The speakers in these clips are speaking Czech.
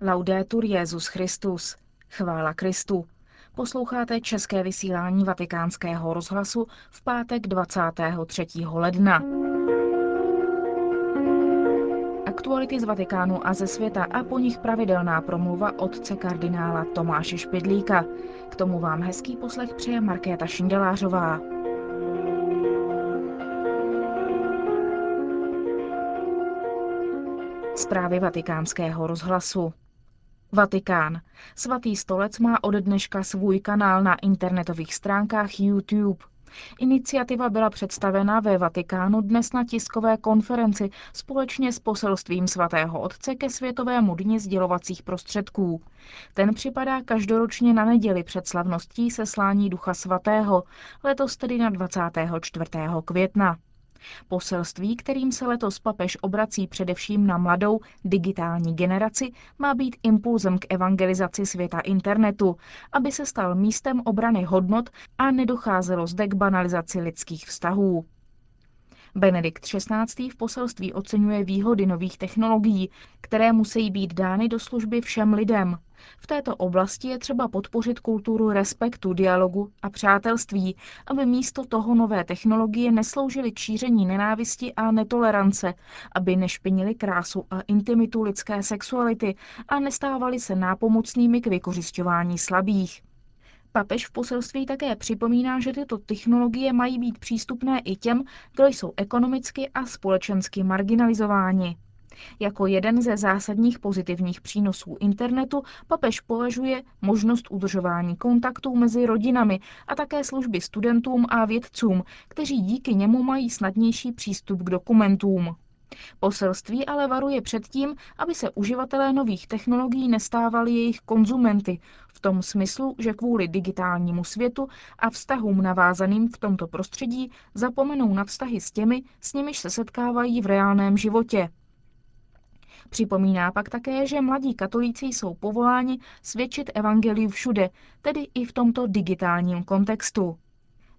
Laudetur Jezus Christus. Chvála Kristu. Posloucháte české vysílání Vatikánského rozhlasu v pátek 23. ledna. Aktuality z Vatikánu a ze světa a po nich pravidelná promluva otce kardinála Tomáše Špidlíka. K tomu vám hezký poslech přeje Markéta Šindelářová. Zprávy vatikánského rozhlasu. Vatikán. Svatý stolec má ode dneška svůj kanál na internetových stránkách YouTube. Iniciativa byla představena ve Vatikánu dnes na tiskové konferenci společně s poselstvím svatého otce ke Světovému dni sdělovacích prostředků. Ten připadá každoročně na neděli před slavností seslání Ducha Svatého, letos tedy na 24. května. Poselství, kterým se letos papež obrací především na mladou digitální generaci, má být impulzem k evangelizaci světa internetu, aby se stal místem obrany hodnot a nedocházelo zde k banalizaci lidských vztahů. Benedikt XVI. v poselství oceňuje výhody nových technologií, které musí být dány do služby všem lidem. V této oblasti je třeba podpořit kulturu respektu, dialogu a přátelství, aby místo toho nové technologie nesloužily k šíření nenávisti a netolerance, aby nešpinili krásu a intimitu lidské sexuality a nestávali se nápomocnými k vykořišťování slabých. Papež v poselství také připomíná, že tyto technologie mají být přístupné i těm, kdo jsou ekonomicky a společensky marginalizováni. Jako jeden ze zásadních pozitivních přínosů internetu papež považuje možnost udržování kontaktů mezi rodinami a také služby studentům a vědcům, kteří díky němu mají snadnější přístup k dokumentům. Poselství ale varuje před tím, aby se uživatelé nových technologií nestávali jejich konzumenty, v tom smyslu, že kvůli digitálnímu světu a vztahům navázaným v tomto prostředí zapomenou na vztahy s těmi, s nimiž se setkávají v reálném životě. Připomíná pak také, že mladí katolíci jsou povoláni svědčit evangeliu všude, tedy i v tomto digitálním kontextu.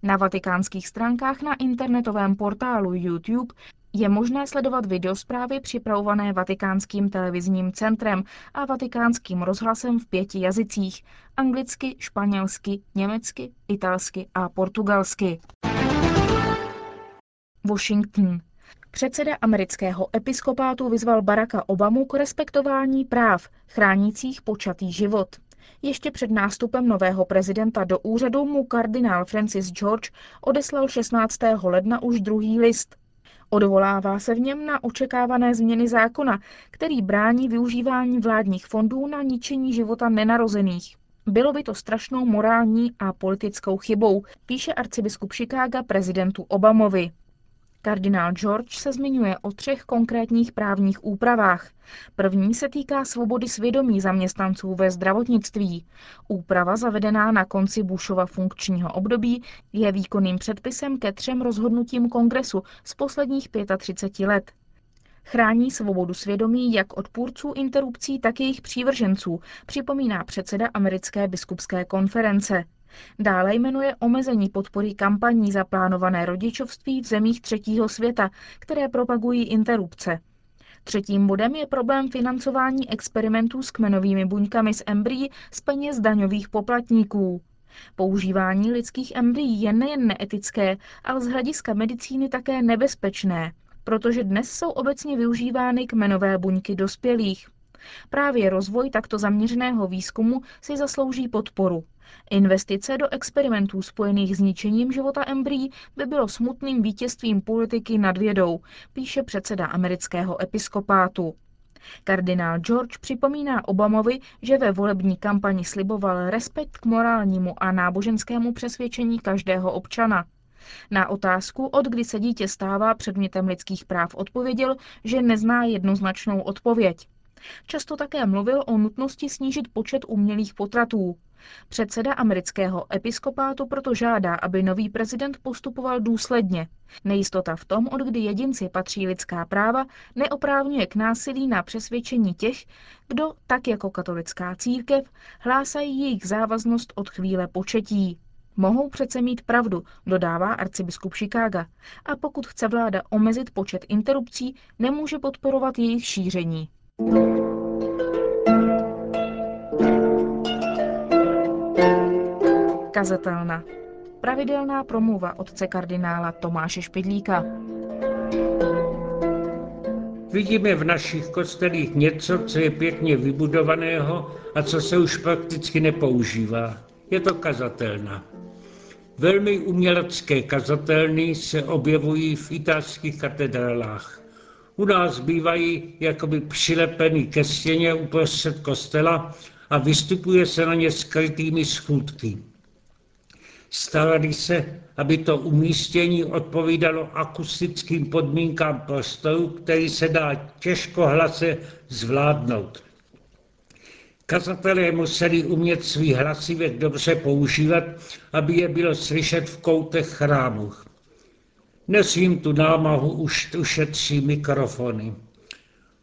Na vatikánských stránkách na internetovém portálu YouTube je možné sledovat videosprávy připravované Vatikánským televizním centrem a Vatikánským rozhlasem v pěti jazycích anglicky, španělsky, německy, italsky a portugalsky. Washington. Předseda amerického episkopátu vyzval Baracka Obamu k respektování práv chránících počatý život. Ještě před nástupem nového prezidenta do úřadu mu kardinál Francis George odeslal 16. ledna už druhý list. Odvolává se v něm na očekávané změny zákona, který brání využívání vládních fondů na ničení života nenarozených. Bylo by to strašnou morální a politickou chybou, píše arcibiskup Chicaga prezidentu Obamovi. Kardinál George se zmiňuje o třech konkrétních právních úpravách. První se týká svobody svědomí zaměstnanců ve zdravotnictví. Úprava zavedená na konci Bushova funkčního období je výkonným předpisem ke třem rozhodnutím kongresu z posledních 35 let. Chrání svobodu svědomí jak odpůrců interrupcí, tak jejich přívrženců, připomíná předseda americké biskupské konference. Dále jmenuje omezení podpory kampaní za plánované rodičovství v zemích třetího světa, které propagují interrupce. Třetím bodem je problém financování experimentů s kmenovými buňkami z embryí z peněz daňových poplatníků. Používání lidských embryí je nejen neetické, ale z hlediska medicíny také nebezpečné, protože dnes jsou obecně využívány kmenové buňky dospělých. Právě rozvoj takto zaměřeného výzkumu si zaslouží podporu. Investice do experimentů spojených s ničením života embryí by bylo smutným vítězstvím politiky nad vědou, píše předseda amerického episkopátu. Kardinál George připomíná Obamovi, že ve volební kampani sliboval respekt k morálnímu a náboženskému přesvědčení každého občana. Na otázku, od kdy se dítě stává předmětem lidských práv, odpověděl, že nezná jednoznačnou odpověď. Často také mluvil o nutnosti snížit počet umělých potratů. Předseda amerického episkopátu proto žádá, aby nový prezident postupoval důsledně. Nejistota v tom, od kdy jedinci patří lidská práva, neoprávňuje k násilí na přesvědčení těch, kdo, tak jako katolická církev, hlásají jejich závaznost od chvíle početí. Mohou přece mít pravdu, dodává arcibiskup Chicaga. A pokud chce vláda omezit počet interrupcí, nemůže podporovat jejich šíření. Kazatelna. Pravidelná promluva otce kardinála Tomáše Špidlíka. Vidíme v našich kostelích něco, co je pěkně vybudovaného a co se už prakticky nepoužívá. Je to kazatelna. Velmi umělecké kazatelny se objevují v italských katedrálách. U nás bývají jakoby přilepený ke stěně uprostřed kostela a vystupuje se na ně skrytými schůdky. Starali se, aby to umístění odpovídalo akustickým podmínkám prostoru, který se dá těžko hlase zvládnout. Kazatelé museli umět svý hlasivek dobře používat, aby je bylo slyšet v koutech chrámu. Dnes jim tu námahu už ušetří mikrofony.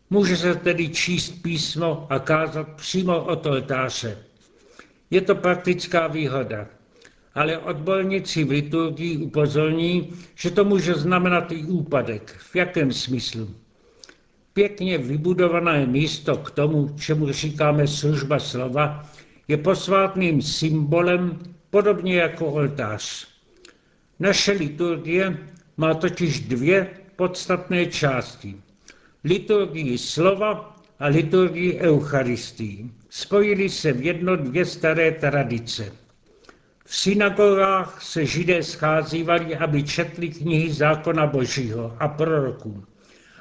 Může se tedy číst písmo a kázat přímo od oltáře. Je to praktická výhoda ale odborníci v liturgii upozorní, že to může znamenat i úpadek. V jakém smyslu? Pěkně vybudované místo k tomu, čemu říkáme služba slova, je posvátným symbolem, podobně jako oltář. Naše liturgie má totiž dvě podstatné části. Liturgii slova a liturgii Eucharistii. Spojili se v jedno dvě staré tradice – v synagogách se židé scházívali, aby četli knihy zákona Božího a proroků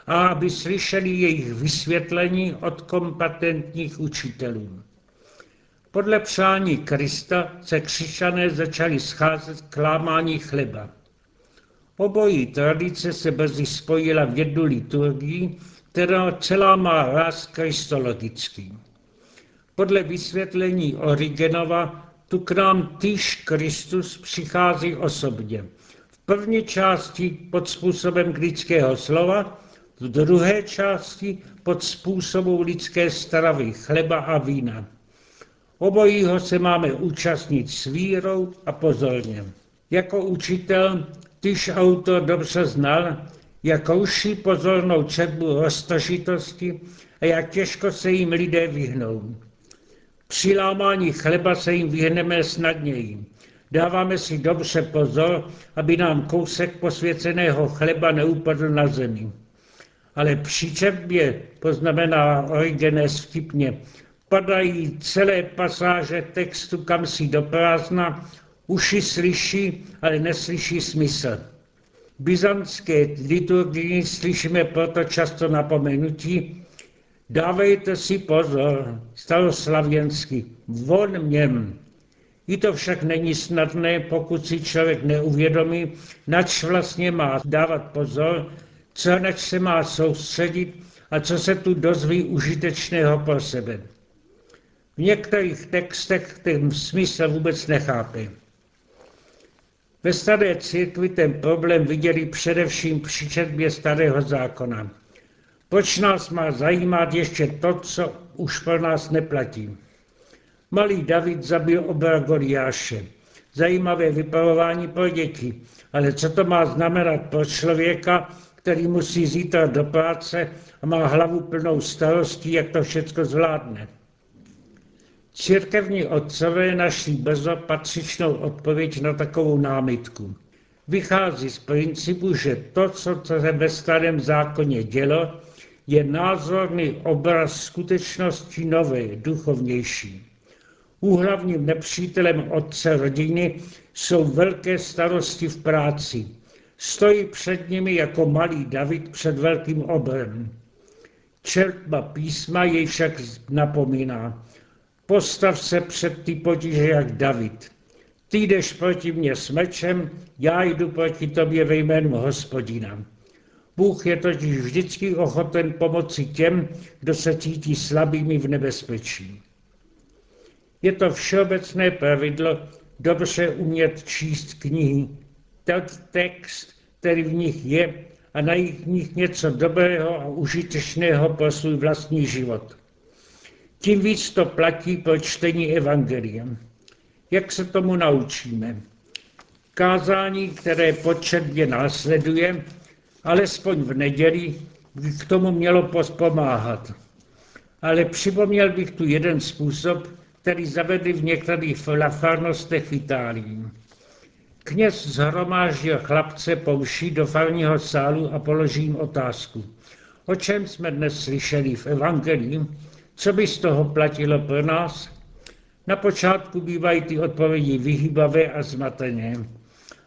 a aby slyšeli jejich vysvětlení od kompetentních učitelů. Podle přání Krista se křišťané začali scházet k lámání chleba. Obojí tradice se brzy spojila v jednu liturgii, která celá má ráz kristologický. Podle vysvětlení Origenova tu k nám týž Kristus přichází osobně. V první části pod způsobem lidského slova, v druhé části pod způsobem lidské stravy, chleba a vína. Obojího se máme účastnit s vírou a pozorně. Jako učitel tyž autor dobře znal, jak ruší pozornou četbu roztožitosti a jak těžko se jim lidé vyhnou. Při lámání chleba se jim vyhneme snadněji. Dáváme si dobře pozor, aby nám kousek posvěceného chleba neupadl na zemi. Ale při četbě, poznamená Origenes vtipně, padají celé pasáže textu kam si do prázdna, uši slyší, ale neslyší smysl. V byzantské liturgii slyšíme proto často napomenutí, Dávejte si pozor, staroslavěnsky, von měm. I to však není snadné, pokud si člověk neuvědomí, nač vlastně má dávat pozor, co nač se má soustředit a co se tu dozví užitečného pro sebe. V některých textech ten smysl vůbec nechápe. Ve staré církvi ten problém viděli především při četbě starého zákona. Proč nás má zajímat ještě to, co už pro nás neplatí? Malý David zabil oba Goliáše. Zajímavé vypravování pro děti. Ale co to má znamenat pro člověka, který musí zítra do práce a má hlavu plnou starostí, jak to všechno zvládne? Církevní otcové našli brzo patřičnou odpověď na takovou námitku. Vychází z principu, že to, co se ve starém zákoně dělo, je názorný obraz skutečnosti nové, duchovnější. Úhlavním nepřítelem otce rodiny jsou velké starosti v práci. Stojí před nimi jako malý David před velkým obrem. Čertba písma jej však napomíná. Postav se před ty potíže jak David. Ty jdeš proti mně s mečem, já jdu proti tobě ve jménu hospodina. Bůh je totiž vždycky ochoten pomoci těm, kdo se cítí slabými v nebezpečí. Je to všeobecné pravidlo dobře umět číst knihy, text, který v nich je a najít v nich něco dobrého a užitečného pro svůj vlastní život. Tím víc to platí pro čtení Evangelia. Jak se tomu naučíme? Kázání, které po četbě následuje, alespoň v neděli by k tomu mělo pospomáhat. Ale připomněl bych tu jeden způsob, který zavedli v některých farnostech v Itálii. Kněz zhromáždil chlapce pouší do farního sálu a položí jim otázku. O čem jsme dnes slyšeli v Evangelii? Co by z toho platilo pro nás? Na počátku bývají ty odpovědi vyhýbavé a zmatené.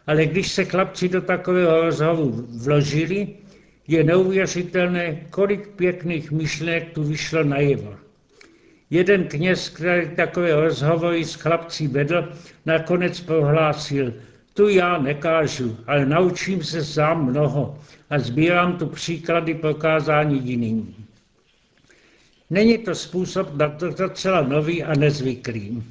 Ale když se chlapci do takového rozhovoru vložili, je neuvěřitelné, kolik pěkných myšlenek tu vyšlo najevo. Jeden kněz, který takové rozhovory s chlapci vedl, nakonec prohlásil, tu já nekážu, ale naučím se sám mnoho a sbírám tu příklady prokázání jiným. Není to způsob na to docela nový a nezvyklý.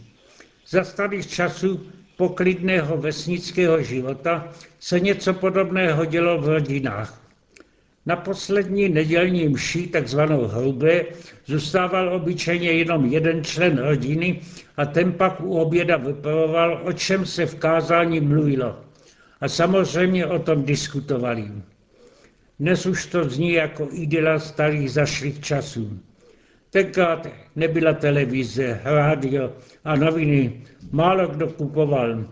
Za starých časů poklidného vesnického života se něco podobného dělo v rodinách. Na poslední nedělní mši, takzvanou hrubé, zůstával obyčejně jenom jeden člen rodiny a ten pak u oběda vypravoval, o čem se v kázání mluvilo. A samozřejmě o tom diskutovali. Dnes už to zní jako idyla starých zašlých časů. Tenkrát nebyla televize, rádio a noviny. Málo kdo kupoval.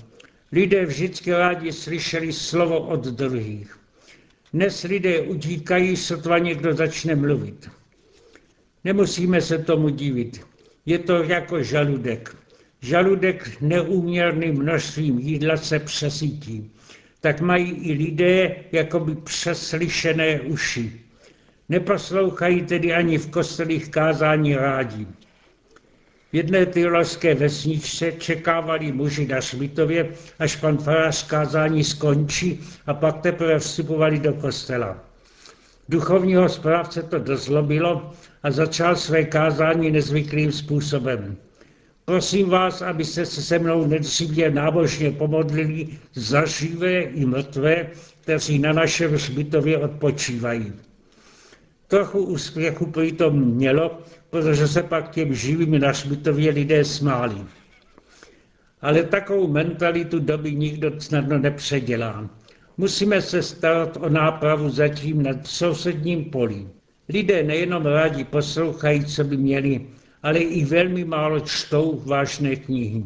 Lidé vždycky rádi slyšeli slovo od druhých. Dnes lidé utíkají, sotva někdo začne mluvit. Nemusíme se tomu divit. Je to jako žaludek. Žaludek neúměrným množstvím jídla se přesytí. Tak mají i lidé jakoby přeslyšené uši. Neposlouchají tedy ani v kostelích kázání rádi. V jedné teologické vesničce čekávali muži na Šmitově, až pan farář kázání skončí a pak teprve vstupovali do kostela. Duchovního správce to dozlobilo a začal své kázání nezvyklým způsobem. Prosím vás, abyste se se mnou nejdříve nábožně pomodlili za živé i mrtvé, kteří na našem hřbitově odpočívají. Trochu úspěchu přitom mělo, protože se pak těm živým na hřbitově lidé smáli. Ale takovou mentalitu doby nikdo snadno nepředělá. Musíme se starat o nápravu zatím na sousedním poli. Lidé nejenom rádi poslouchají, co by měli, ale i velmi málo čtou vážné knihy.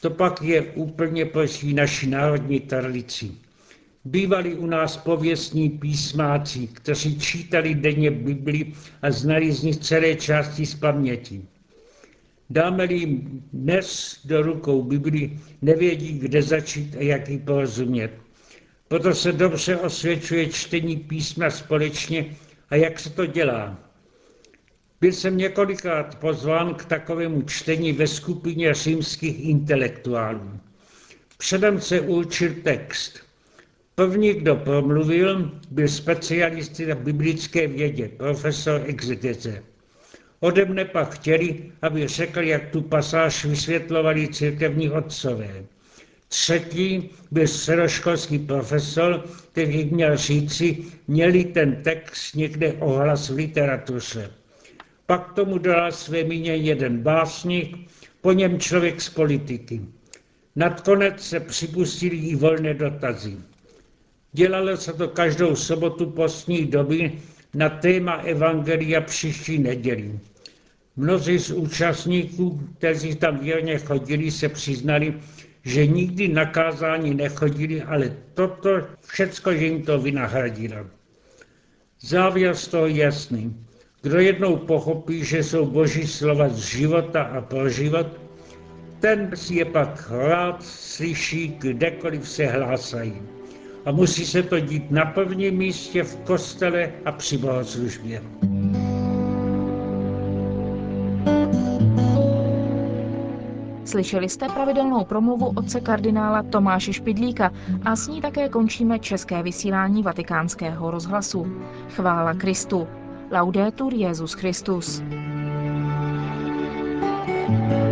To pak je úplně proti naší národní tradici. Bývali u nás pověstní písmáci, kteří čítali denně Bibli a znali z nich celé části z paměti. Dáme-li jim dnes do rukou Bibli, nevědí, kde začít a jak ji porozumět. Proto se dobře osvědčuje čtení písma společně a jak se to dělá. Byl jsem několikrát pozván k takovému čtení ve skupině římských intelektuálů. Předem se určil text. První, kdo promluvil, byl specialista na biblické vědě, profesor exegeze. Ode mne pak chtěli, aby řekl, jak tu pasáž vysvětlovali církevní otcové. Třetí byl středoškolský profesor, který měl říci, měli ten text někde ohlas v literatuře. Pak tomu dal své míně jeden básník, po něm člověk z politiky. Nadkonec se připustili i volné dotazy. Dělalo se to každou sobotu postní doby na téma Evangelia příští neděli. Mnozí z účastníků, kteří tam věrně chodili, se přiznali, že nikdy na kázání nechodili, ale toto všecko, že jim to vynahradilo. Závěr z toho jasný. Kdo jednou pochopí, že jsou boží slova z života a pro život, ten si je pak rád slyší, kdekoliv se hlásají. A musí se to dít na prvním místě v kostele a při bohoslužbě. Slyšeli jste pravidelnou promluvu otce kardinála Tomáše Špidlíka a s ní také končíme české vysílání vatikánského rozhlasu. Chvála Kristu. Laudetur Jezus Christus. thank you